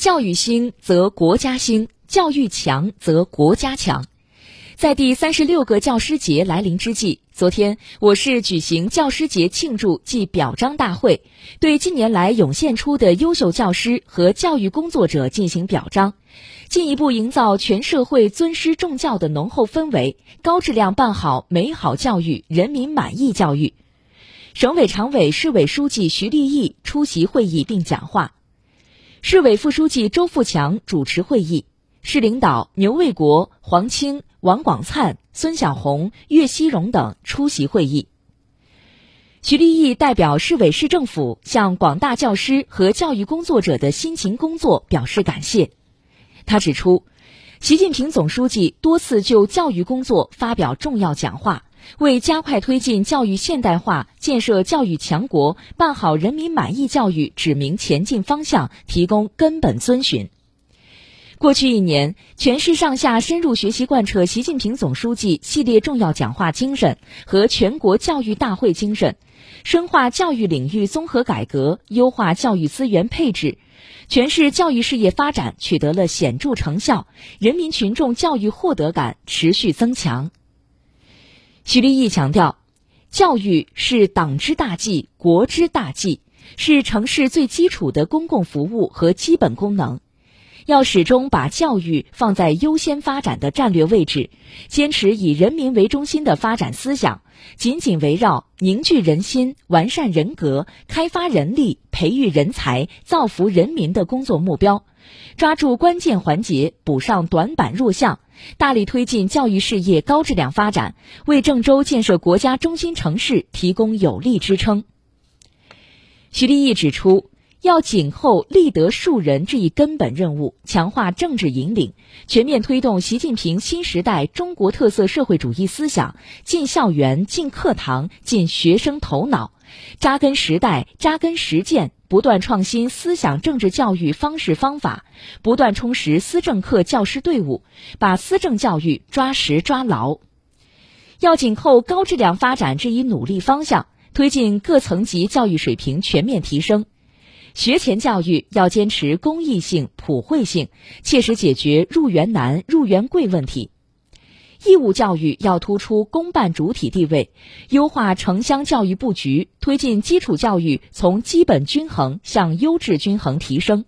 教育兴则国家兴，教育强则国家强。在第三十六个教师节来临之际，昨天我市举行教师节庆祝暨表彰大会，对近年来涌现出的优秀教师和教育工作者进行表彰，进一步营造全社会尊师重教的浓厚氛围，高质量办好美好教育、人民满意教育。省委常委、市委书记徐立毅出席会议并讲话，市委副书记周富强主持会议，市领导牛卫国、黄清、王广灿、孙晓红、岳希荣等出席会议。徐立毅代表市委市政府向广大教师和教育工作者的辛勤工作表示感谢。他指出，习近平总书记多次就教育工作发表重要讲话。为加快推进教育现代化、建设教育强国、办好人民满意教育指明前进方向，提供根本遵循。过去一年，全市上下深入学习贯彻习近平总书记系列重要讲话精神和全国教育大会精神，深化教育领域综合改革，优化教育资源配置，全市教育事业发展取得了显著成效，人民群众教育获得感持续增强。徐立毅强调，教育是党之大计、国之大计，是城市最基础的公共服务和基本功能。要始终把教育放在优先发展的战略位置，坚持以人民为中心的发展思想，紧紧围绕凝聚人心、完善人格、开发人力、培育人才、造福人民的工作目标，抓住关键环节，补上短板弱项。大力推进教育事业高质量发展，为郑州建设国家中心城市提供有力支撑。徐立毅指出，要紧扣立德树人这一根本任务，强化政治引领，全面推动习近平新时代中国特色社会主义思想进校园、进课堂、进学生头脑，扎根时代、扎根实践。不断创新思想政治教育方式方法，不断充实思政课教师队伍，把思政教育抓实抓牢。要紧扣高质量发展这一努力方向，推进各层级教育水平全面提升。学前教育要坚持公益性、普惠性，切实解决入园难、入园贵问题。义务教育要突出公办主体地位，优化城乡教育布局，推进基础教育从基本均衡向优质均衡提升。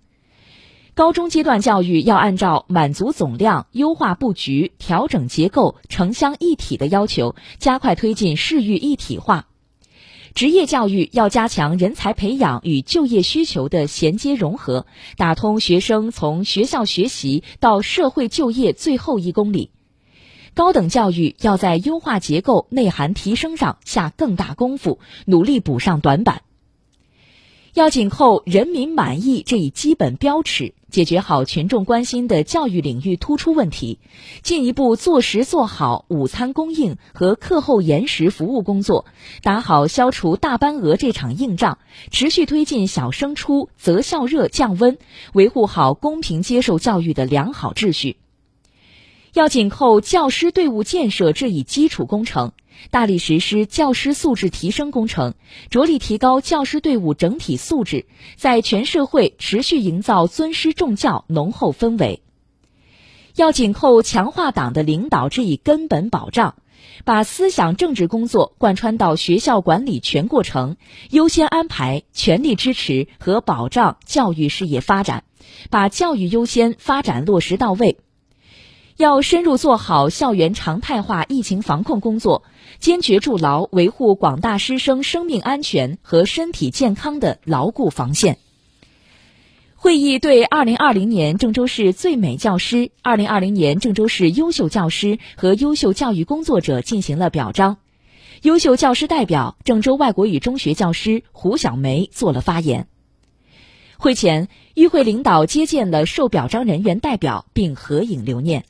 高中阶段教育要按照满足总量、优化布局、调整结构、城乡一体的要求，加快推进市域一体化。职业教育要加强人才培养与就业需求的衔接融合，打通学生从学校学习到社会就业最后一公里。高等教育要在优化结构、内涵提升上下更大功夫，努力补上短板。要紧扣人民满意这一基本标尺，解决好群众关心的教育领域突出问题，进一步做实做好午餐供应和课后延时服务工作，打好消除大班额这场硬仗，持续推进小升初、择校热降温，维护好公平接受教育的良好秩序。要紧扣教师队伍建设这一基础工程，大力实施教师素质提升工程，着力提高教师队伍整体素质，在全社会持续营造尊师重教浓厚氛围。要紧扣强化党的领导这一根本保障，把思想政治工作贯穿到学校管理全过程，优先安排、全力支持和保障教育事业发展，把教育优先发展落实到位。要深入做好校园常态化疫情防控工作，坚决筑牢维护广大师生生命安全和身体健康的牢固防线。会议对二零二零年郑州市最美教师、二零二零年郑州市优秀教师和优秀教育工作者进行了表彰。优秀教师代表郑州外国语中学教师胡小梅做了发言。会前，与会领导接见了受表彰人员代表，并合影留念。